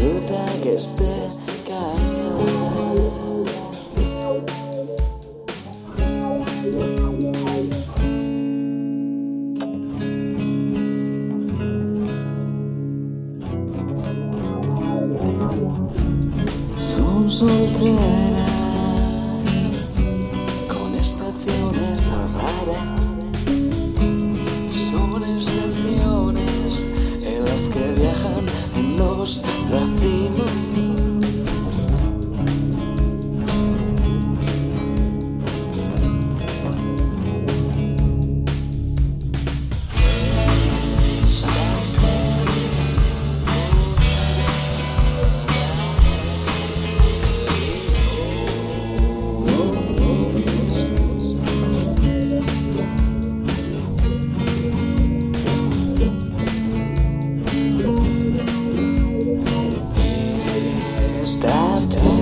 fruta que es té casa. Som solters after.